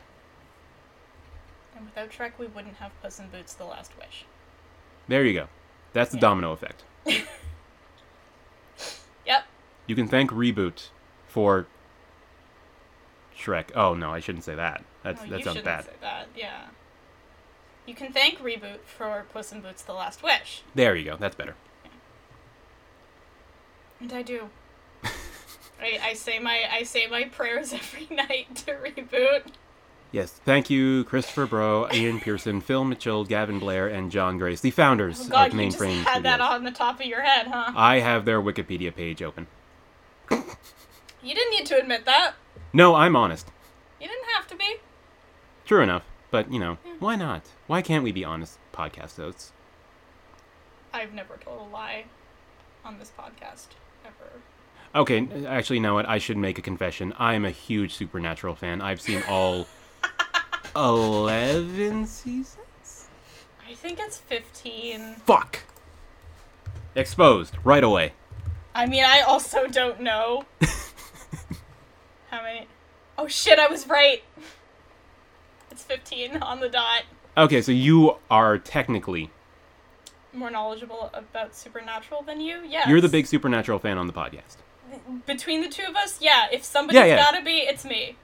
And without Shrek we wouldn't have Puss in Boots the Last Wish. there you go that's the Yeah. domino effect Yep. you can thank reboot for shrek oh no i shouldn't say that that's Oh, that you sounds shouldn't bad say that. Yeah. You can thank Reboot for Puss in Boots the Last Wish. there you go that's better And I do. I, I say my I say my prayers every night to reboot. Yes, thank you, Christopher Bro, Ian Pearson, Phil Mitchell, Gavin Blair, and John Grace, the founders Oh God, of you just Mainframe had that on the top of your head, huh? I have their Wikipedia page open. You didn't need to admit that. No, I'm honest. You didn't have to be. True enough, but you know, why not? Why can't we be honest podcast hosts? I've never told a lie on this podcast ever. Okay, actually, you know what? I should make a confession. I'm a huge Supernatural fan. I've seen all 11 seasons? I think it's 15. Fuck! Exposed right away. I mean, I also don't know. How many? Oh shit, I was right. It's 15 on the dot. Okay, so you are technically More knowledgeable about Supernatural than you? Yes. you're the big Supernatural fan on the podcast. Between the two of us, yeah. If somebody's Yeah, yeah. gotta be, it's me.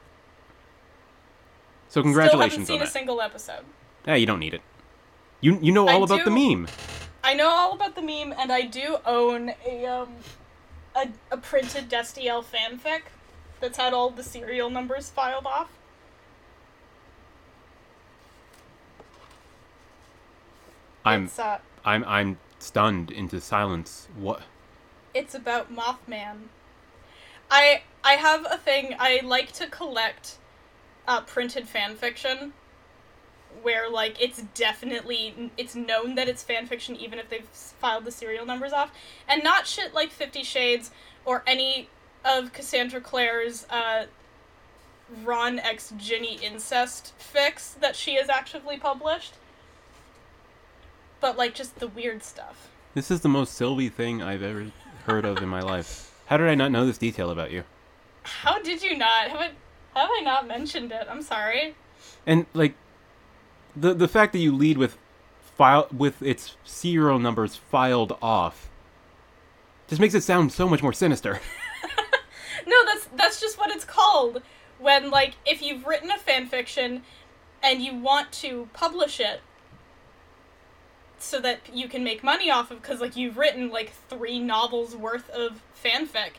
So congratulations Still haven't seen a single episode. Yeah, you don't need it. You you know I all about the meme. I know all about the meme, and I do own a um a, a printed Destiel fanfic that's had all the serial numbers filed off. I'm uh, I'm I'm stunned into silence. What? it's about Mothman. I I have a thing. I like to collect uh, printed fan fiction, where like it's definitely it's known that it's fan fiction even if they've filed the serial numbers off, and not shit like Fifty Shades or any of Cassandra Clare's uh, Ron X Ginny incest fix that she has actively published. But like just the weird stuff. This is the most Sylvie thing I've ever heard of in my life. How did I not know this detail about you? How did you not? Have, I, have I not mentioned it? I'm sorry. And like the the fact that you lead with file with its serial numbers filed off just makes it sound so much more sinister. No, that's that's just what it's called. When like if you've written a fan fiction and you want to publish it so that you can make money off of cuz like you've written like 3 novels worth of fanfic,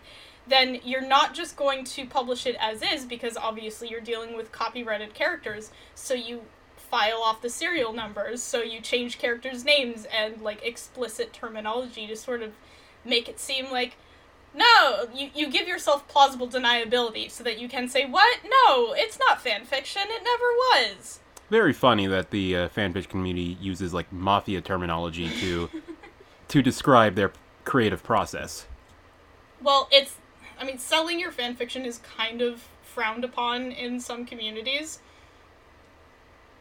then you're not just going to publish it as is because obviously you're dealing with copyrighted characters. So you file off the serial numbers, so you change characters' names and like explicit terminology to sort of make it seem like no, you, you give yourself plausible deniability so that you can say, What? No, it's not fan fiction. It never was. Very funny that the uh, fanfic community uses like mafia terminology to to describe their creative process. Well, it's. I mean, selling your fan fiction is kind of frowned upon in some communities.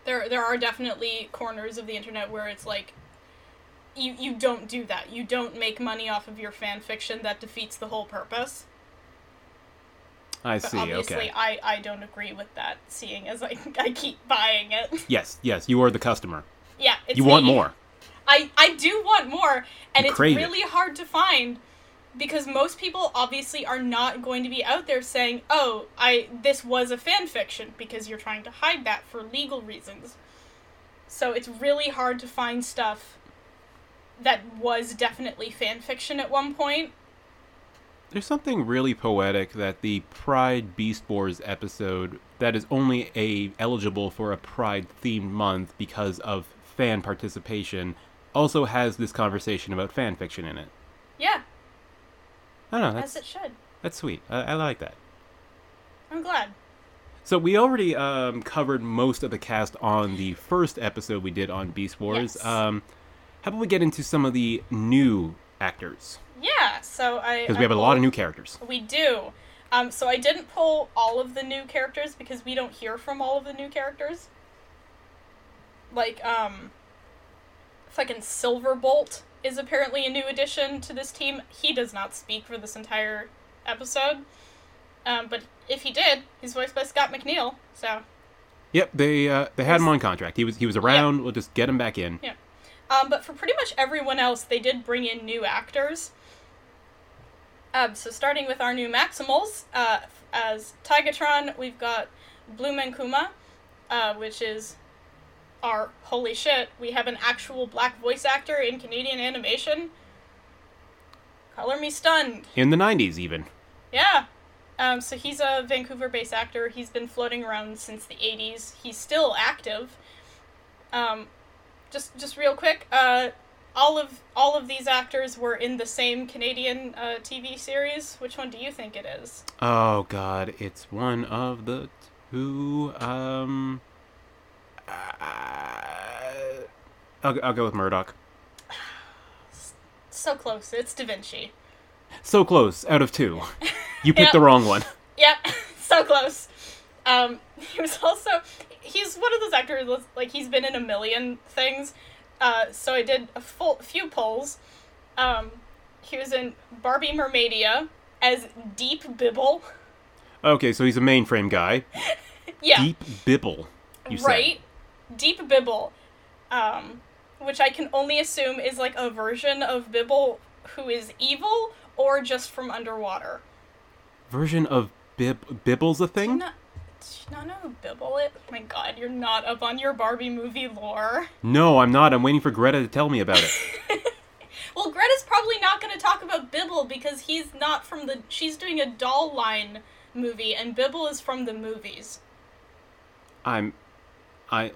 There, there are definitely corners of the internet where it's like, you, you don't do that. You don't make money off of your fan fiction. That defeats the whole purpose. I But see. obviously, Okay. I, I don't agree with that, seeing as I, I keep buying it. Yes, yes, you are the customer. yeah, it's you want more. I I do want more, and You it's it. really hard to find because most people obviously are not going to be out there saying, "Oh, I this was a fan fiction," because you're trying to hide that for legal reasons. So it's really hard to find stuff that was definitely fan fiction at one point. There's something really poetic that the Pride Beast Wars episode that is only a eligible for a Pride themed month because of fan participation also has this conversation about fan fiction in it. Yeah, I don't know, as it should. that's sweet. I, I like that. I'm glad. So we already um, covered most of the cast on the first episode we did on Beast Wars. Yes. Um, how about we get into some of the new actors? Yeah, so I Because we have a lot of new characters. We do. Um, so I didn't pull all of the new characters because we don't hear from all of the new characters. Like, um, fucking Silverbolt is apparently a new addition to this team. He does not speak for this entire episode. Um, but if he did, he's voiced by Scott McNeil. So, Yep, they uh, they had him on contract. He was he was around. We'll just get him back in. yeah. Um, but for pretty much everyone else, they did bring in new actors. Um, so starting with our new Maximals, uh, as Tigatron, we've got Blue Mankuma, uh, which is our holy shit. We have an actual black voice actor in Canadian animation. Color me stunned. In the '90s, even. Yeah. Um, so he's a Vancouver-based actor. He's been floating around since the '80s. He's still active. Um, just just real quick, uh, all of all of these actors were in the same Canadian uh, TV series. Which one do you think it is? Oh God, it's one of the two. Um, uh, I'll, I'll go with Murdoch. So close. It's Da Vinci. So close. Out of two, you picked Yep. the wrong one. Yep, so close. Um, he was also he's one of those actors like he's been in a million things. Uh, so I did a full few polls. Um, he was in Barbie Mermaidia as Deep Bibble. Okay, so he's a mainframe guy. Yeah, Deep Bibble. You said. Deep Bibble, um, which I can only assume is like a version of Bibble who is evil or just from underwater. Version of Bib Bibble's a thing. Not, do you not know who Bibble is? Oh my god, you're not up on your Barbie movie lore. No, I'm not. I'm waiting for Greta to tell me about it. Well, Greta's probably not going to talk about Bibble because he's not from the. She's doing a doll line movie, and Bibble is from the movies. I'm, I,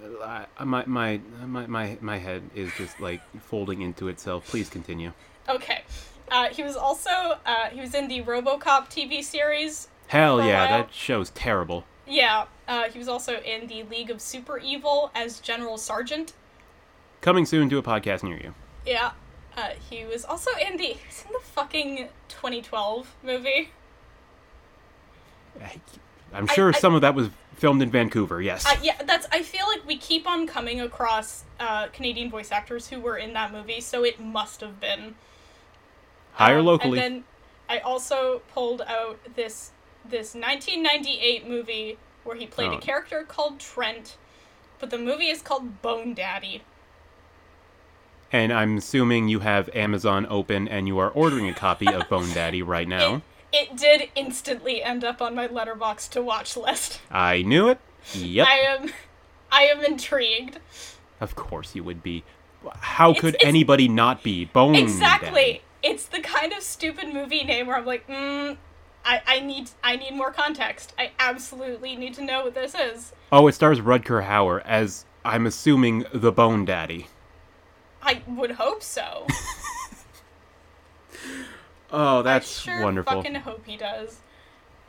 I, my, my, my, my, my head is just like folding into itself. Please continue. Okay. Uh, he was also uh, he was in the RoboCop TV series. Hell yeah, that show's terrible. Yeah, uh, he was also in the League of Super Evil as General Sergeant. Coming soon to a podcast near you. Yeah. Uh, he was also in the he was in the fucking 2012 movie. I'm sure I- some of that was filmed in Vancouver. Yes. Uh, yeah, that's. I feel like we keep on coming across uh, Canadian voice actors who were in that movie, so it must have been. Hire Um, locally. And then I also pulled out this this 1998 movie where he played Oh. a character called Trent, but the movie is called Bone Daddy. and I'm assuming you have Amazon open and you are ordering a copy of Bone Daddy right now. It, it did instantly end up on my Letterboxd to watch list. I knew it. Yep. I am, I am intrigued. Of course you would be. How could it's- anybody not be Bone Exactly. It's the kind of stupid movie name where I'm like, mm, I, I need I need more context. I absolutely need to know what this is. Oh, it stars Rutger Hauer as I'm assuming the Bone Daddy. I would hope so. Oh, that's I sure wonderful. fucking hope he does.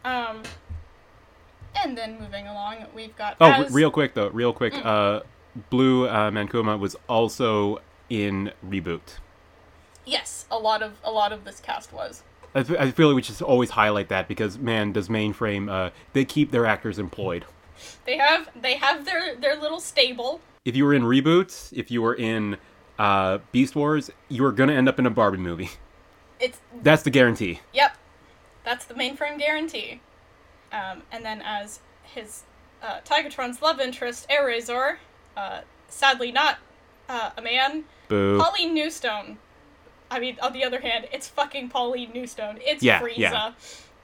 Um, and then moving along, we've got Oh, as, real quick though, real quick. Mm. Uh, Blue uh, Mankuma was also in Reboot. yes, a lot of a lot of this cast was. I feel like we should always highlight that because man, does Mainframe uh, they keep their actors employed. They have they have their their little stable. If you were in Reboot, if you were in uh, Beast Wars, you were gonna end up in a Barbie movie. It's That's the guarantee. Yep, that's the mainframe guarantee. Um, and then as his uh, Tigatron's love interest, Airazor, uh, sadly not uh, a man, Boo. Pauline Newstone. I mean, on the other hand, it's fucking Pauline Newstone. It's Yeah, Frieza. yeah.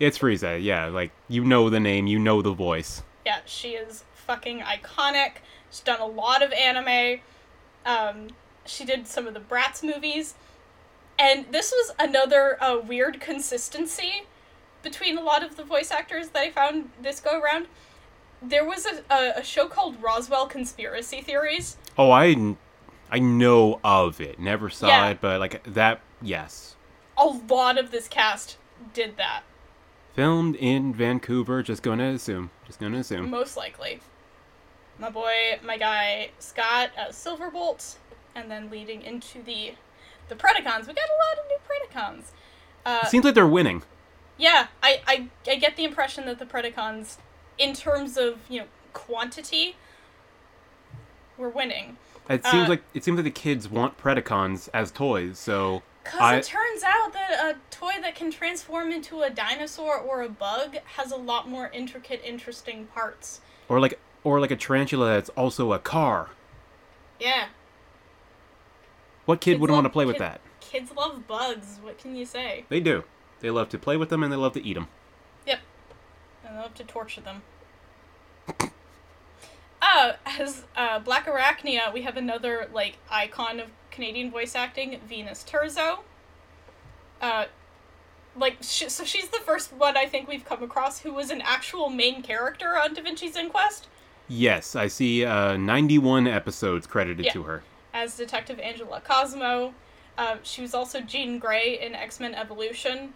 It's Frieza. Yeah, like you know the name, you know the voice. Yeah, she is fucking iconic. She's done a lot of anime. Um, she did some of the Bratz movies. And this was another uh, weird consistency between a lot of the voice actors that I found this go around. There was a, a, a show called Roswell Conspiracy Theories. Oh, I, I know of it. Never saw Yeah. it, but like that. Yes, A lot of this cast did that, filmed in Vancouver. Just gonna assume. Just gonna assume. most likely. My boy, my guy Scott as Silverbolt, and then leading into the the Predacons. We got a lot of new Predacons. Uh, Seems like they're winning. yeah, I, I I get the impression that the Predacons, in terms of you know quantity, we're winning. It seems Uh, like it seems like the kids want Predacons as toys. So Cause it turns out that a toy that can transform into a dinosaur or a bug has a lot more intricate, interesting parts. or like or like a tarantula that's also a car. Yeah. What kid Kids wouldn't want to love- play with that? Kids love bugs. What can you say? They do. They love to play with them and they love to eat them. Yep. I love to torture them. Uh, as uh, Black Arachnia, we have another like icon of Canadian voice acting, Venus Terzo. Uh, like sh- so she's the first one I think we've come across who was an actual main character on Da Vinci's Inquest Yes, I see uh, 91 episodes credited Yeah. to her. As Detective Angela Cosmo. Um, she was also Jean Grey in X Men Evolution.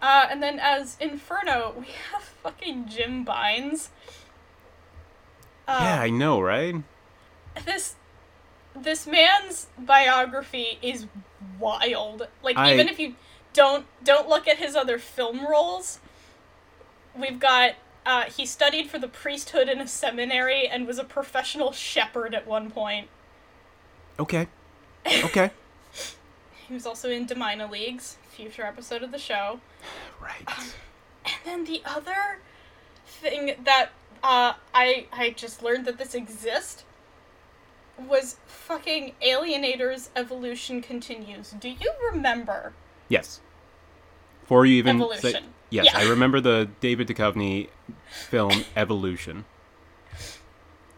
Uh, and then as Inferno, we have fucking Jim Byrnes. Uh, yeah, I know, right? this this man's biography is wild. Like I- even if you don't don't look at his other film roles, we've got uh, he studied for the priesthood in a seminary and was a professional shepherd at one point. Okay. Okay. He was also in Demina Leagues, future episode of the show. right. And then the other thing that uh, I I just learned that this exists was fucking Alienators Evolution Continues. Do you remember? Yes. Before you even say, Evolution. yes, Yeah. I remember the David Duchovny film Evolution.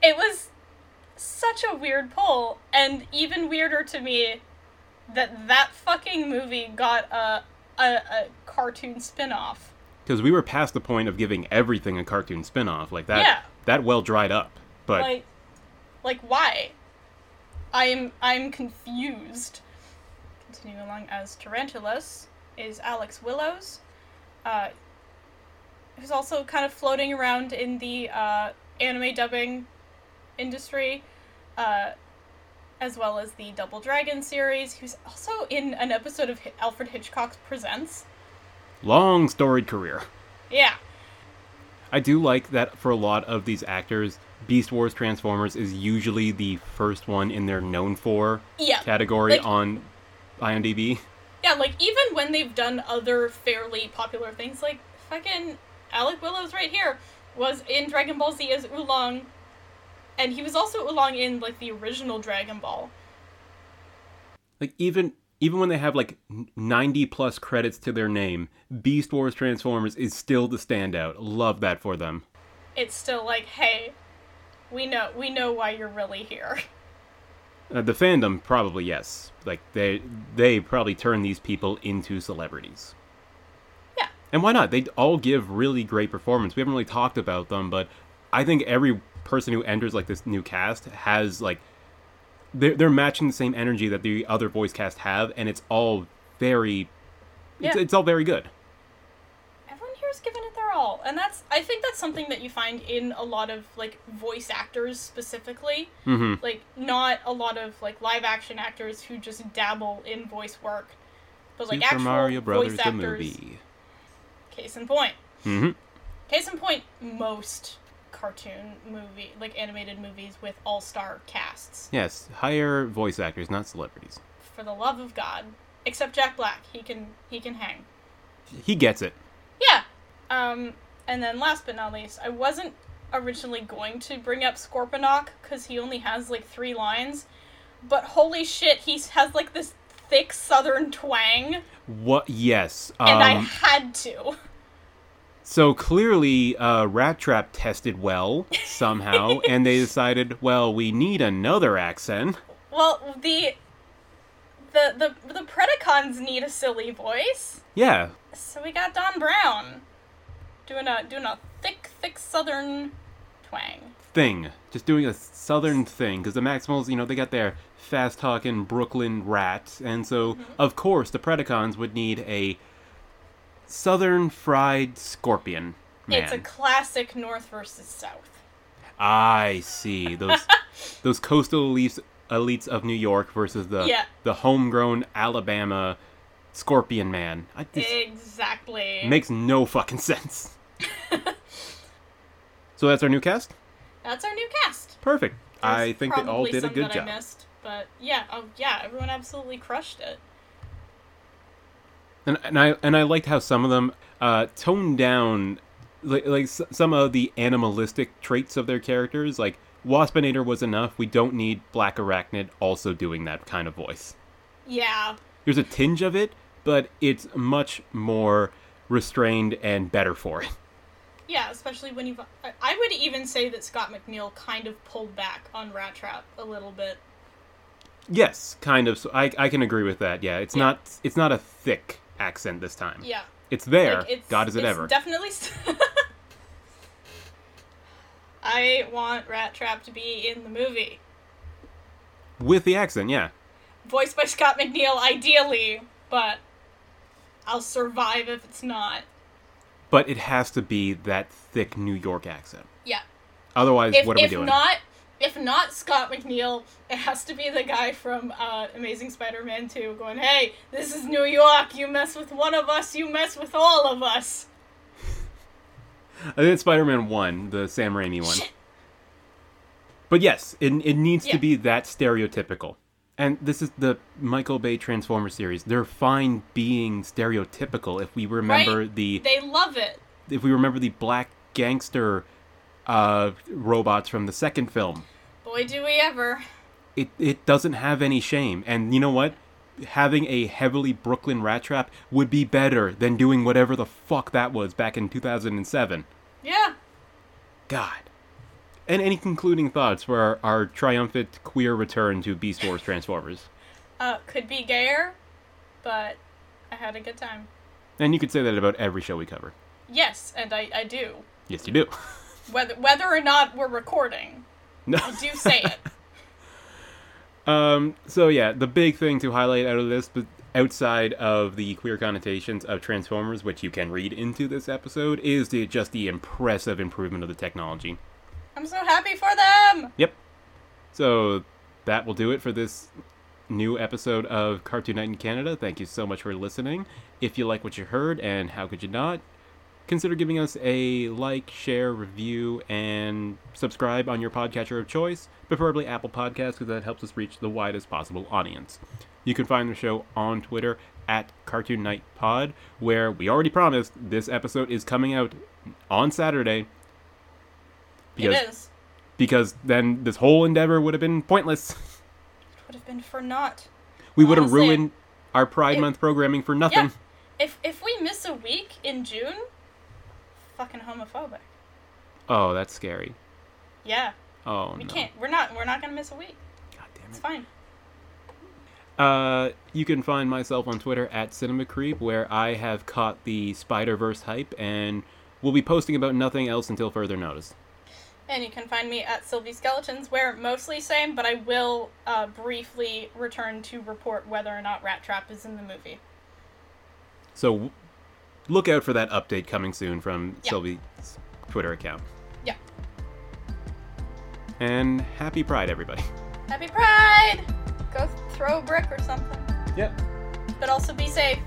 It was such a weird pull, and even weirder to me that that fucking movie got a a, a cartoon spin-off. Because we were past the point of giving everything a cartoon spin-off. Like that Yeah. that well dried up. But like like why i'm i'm confused continuing along as tarantulas is Alec Willows uh who's also kind of floating around in the uh anime dubbing industry uh as well as the double dragon series who's also in an episode of alfred hitchcock's presents long storied career. yeah I do like that for a lot of these actors, Beast Wars Transformers is usually the first one in their known for yeah category Like- on IMDb. Yeah, like even when they've done other fairly popular things, like fucking Alec Willows right here was in Dragon Ball Z as Oolong, and he was also Oolong in like the original Dragon Ball. Like even even when they have like 90 plus credits to their name, Beast Wars Transformers is still the standout. Love that for them. It's still like, hey, we know we know why you're really here. Uh, the fandom probably yes. Like they they probably turn these people into celebrities. Yeah. And why not? They all give really great performance. We haven't really talked about them, but I think every person who enters like this new cast has like they're they're matching the same energy that the other voice cast have, and it's all very it's, Yeah. it's all very good. Everyone here's giving it their all, and that's I think that's something that you find in a lot of like voice actors specifically. hmm like not a lot of like live action actors who just dabble in voice work, but like Super actual Mario Brothers voice the actors. movie. Case in point. hmm Case in point. Most cartoon movie, like animated movies with all star casts. Yes, hire voice actors, not celebrities. For the love of God, except Jack Black, he can he can hang. He gets it. Yeah. Um, and then last but not least, I wasn't originally going to bring up Scorponok because he only has like three lines, but holy shit, he has like this thick southern twang, What? Yes. Um, and I had to. So clearly, uh, Rattrap tested well somehow, and they decided, well, we need another accent. Well, the the the the Predacons need a silly voice, Yeah, so we got Don Brown doing a doing a thick thick southern twang. thing. Just doing a southern thing, because the Maximals, you know, they got their fast talking Brooklyn rat, and so, Mm-hmm. of course, the Predacons would need a southern fried scorpion man. It's a classic North versus South. I see. Those those coastal elites, elites of New York versus the Yeah. the homegrown Alabama scorpion man. I, Exactly. makes no fucking sense. so that's our new cast? That's our new cast. Perfect. I think they all did a good job. I missed, but yeah, oh yeah, everyone absolutely crushed it. And, and I and I liked how some of them uh, toned down like, like s- some of the animalistic traits of their characters. Like Waspinator was enough. We don't need Black Arachnia also doing that kind of voice. Yeah, There's a tinge of it, but it's much more restrained and better for it. yeah, especially when you've. I- I would even say that Scott McNeil kind of pulled back on Rattrap a little bit. Yes, kind of. So I I can agree with that. Yeah, it's Yeah. not it's not a thick accent this time. Yeah. It's there. Like, it's, God is it it's ever. Definitely. St- I want Rattrap to be in the movie, With the accent, yeah. voiced by Scott McNeil, ideally, but I'll survive if it's not. But it has to be that thick New York accent. Yeah. Otherwise, If what are we doing? if not, if not Scott McNeil, it has to be the guy from uh, Amazing Spider-Man 2 going, "Hey, this is New York. You mess with one of us, you mess with all of us." I think it's Spider-Man One, the Sam Raimi one. Shit. But yes, it it needs Yeah. to be that stereotypical. And this is the Michael Bay Transformer series. They're fine being stereotypical if we remember Right? the They love it. if we remember the black gangster uh, robots from the second film. Boy, do we ever. It it doesn't have any shame. And you know what? Having a heavily Brooklyn Rattrap would be better than doing whatever the fuck that was back in 2007. Yeah. God. And any concluding thoughts for our, our triumphant queer return to Beast Wars Transformers? Uh, could be gayer, but I had a good time. And you could say that about every show we cover. Yes, and I, I do. Yes, you do. Whether whether or not we're recording, No. Do say it. Um, so yeah, the big thing to highlight out of this, but outside of the queer connotations of Transformers, which you can read into this episode, is the just the impressive improvement of the technology. I'm so happy for them. Yep. So that will do it for this new episode of Cartoon Night in Canada. Thank you so much for listening. If you like what you heard, and how could you not, consider giving us a like, share, review, and subscribe on your podcatcher of choice, preferably Apple Podcasts, because that helps us reach the widest possible audience. You can find the show on Twitter at Cartoon Night Pod, where we already promised this episode is coming out on Saturday. it is. because then this whole endeavor would have been pointless. It would have been for naught. We would have ruined our Pride it- Month programming for nothing. Yeah. If if we miss a week in June, fucking homophobic. Oh, that's scary. Yeah. Oh We no. can't. We're not. We're not gonna miss a week. God damn it. It's fine. Uh, you can find myself on Twitter at Cinema Creep, where I have caught the Spider Verse hype, and we'll be posting about nothing else until further notice. And you can find me at Sylvie Skeletons, where mostly same, but I will uh, briefly return to report whether or not Rattrap is in the movie. So look out for that update coming soon from Yeah. Sylvie's Twitter account. Yeah. And happy Pride, everybody. Happy Pride! Go throw a brick or something. Yep. But also be safe.